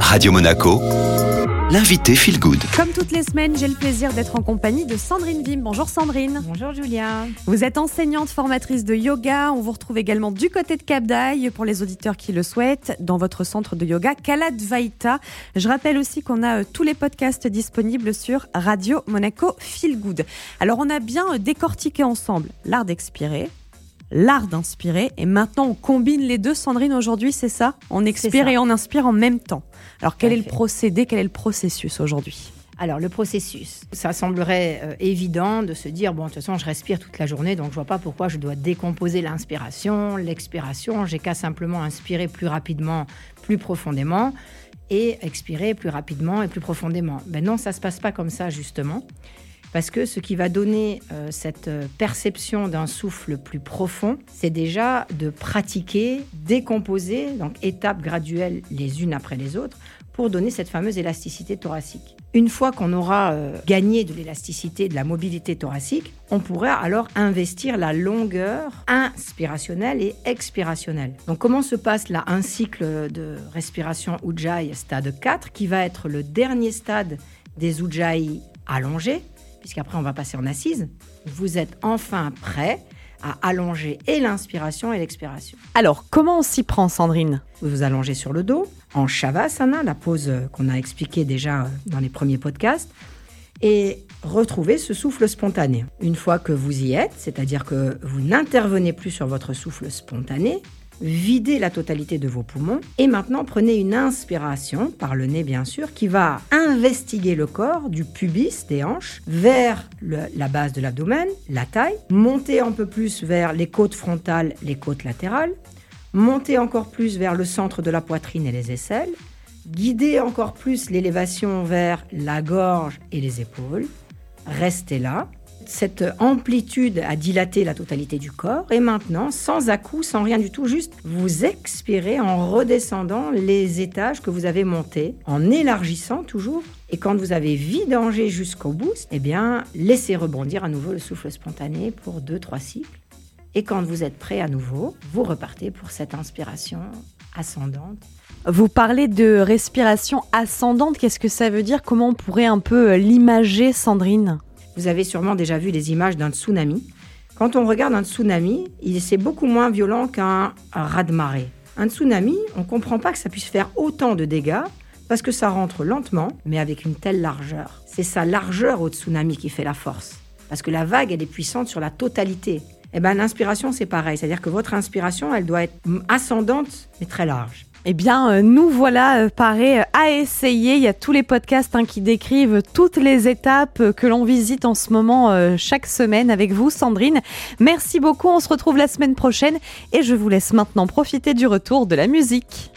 Radio Monaco, l'invité Feel Good. Comme toutes les semaines, j'ai le plaisir d'être en compagnie de Sandrine Vim. Bonjour Sandrine. Bonjour Julia. Vous êtes enseignante formatrice de yoga. On vous retrouve également du côté de Cap d'Aille pour les auditeurs qui le souhaitent dans votre centre de yoga Kaladvaita. Je rappelle aussi qu'on a euh, tous les podcasts disponibles sur Radio Monaco Feel Good. Alors on a bien euh, décortiqué ensemble l'art d'expirer, l'art d'inspirer. Et maintenant, on combine les deux. Sandrine, aujourd'hui, c'est ça? On expire ça. et on inspire en même temps. Alors, quel est le procédé Quel est le processus aujourd'hui? Alors le processus, ça semblerait euh, évident de se dire bon de toute façon je respire toute la journée donc je vois pas pourquoi je dois décomposer l'inspiration, l'expiration, j'ai qu'à simplement inspirer plus rapidement, plus profondément et expirer plus rapidement et plus profondément. Ben non, ça se passe pas comme ça justement. Parce que ce qui va donner euh, cette euh, perception d'un souffle plus profond, c'est déjà de pratiquer, décomposer, donc étapes graduelles les unes après les autres, pour donner cette fameuse élasticité thoracique. Une fois qu'on aura euh, gagné de l'élasticité, de la mobilité thoracique, on pourra alors investir la longueur inspirationnelle et expirationnelle. Donc comment se passe là un cycle de respiration Ujjayi stade 4 qui va être le dernier stade des Ujjayi allongés, puisqu'après on va passer en assise. Vous êtes enfin prêt à allonger et l'inspiration et l'expiration. Alors, comment on s'y prend, Sandrine? Vous vous allongez sur le dos, en Shavasana, la pose euh, qu'on a expliquée déjà euh, dans les premiers podcasts, et retrouvez ce souffle spontané. Une fois que vous y êtes, c'est-à-dire que vous n'intervenez plus sur votre souffle spontané, videz la totalité de vos poumons, et maintenant prenez une inspiration, par le nez bien sûr, qui va investiguer le corps du pubis, des hanches, vers la base de l'abdomen, la taille, monter un peu plus vers les côtes frontales, les côtes latérales, monter encore plus vers le centre de la poitrine et les aisselles, guider encore plus l'élévation vers la gorge et les épaules, restez là. Cette amplitude a dilaté la totalité du corps et maintenant, sans à-coups, sans rien du tout, juste vous expirez en redescendant les étages que vous avez montés, en élargissant toujours. Et quand vous avez vidangé jusqu'au bout, eh bien, laissez rebondir à nouveau le souffle spontané pour 2-3 cycles. Et quand vous êtes prêt à nouveau, vous repartez pour cette inspiration ascendante. Vous parlez de respiration ascendante. Qu'est-ce que ça veut dire? Comment on pourrait un peu l'imager, Sandrine? Vous avez sûrement déjà vu les images d'un tsunami. Quand on regarde un tsunami, c'est beaucoup moins violent qu'un un raz-de-marée. Un tsunami, on ne comprend pas que ça puisse faire autant de dégâts parce que ça rentre lentement, mais avec une telle largeur. C'est sa largeur au tsunami qui fait la force. Parce que la vague, elle est puissante sur la totalité. Et ben l'inspiration, c'est pareil. C'est-à-dire que votre inspiration, elle doit être ascendante, mais très large. Eh bien, euh, nous voilà euh, parés euh, à essayer. Il y a tous les podcasts hein, qui décrivent toutes les étapes que l'on visite en ce moment chaque semaine avec vous, Sandrine. Merci beaucoup. On se retrouve la semaine prochaine et je vous laisse maintenant profiter du retour de la musique.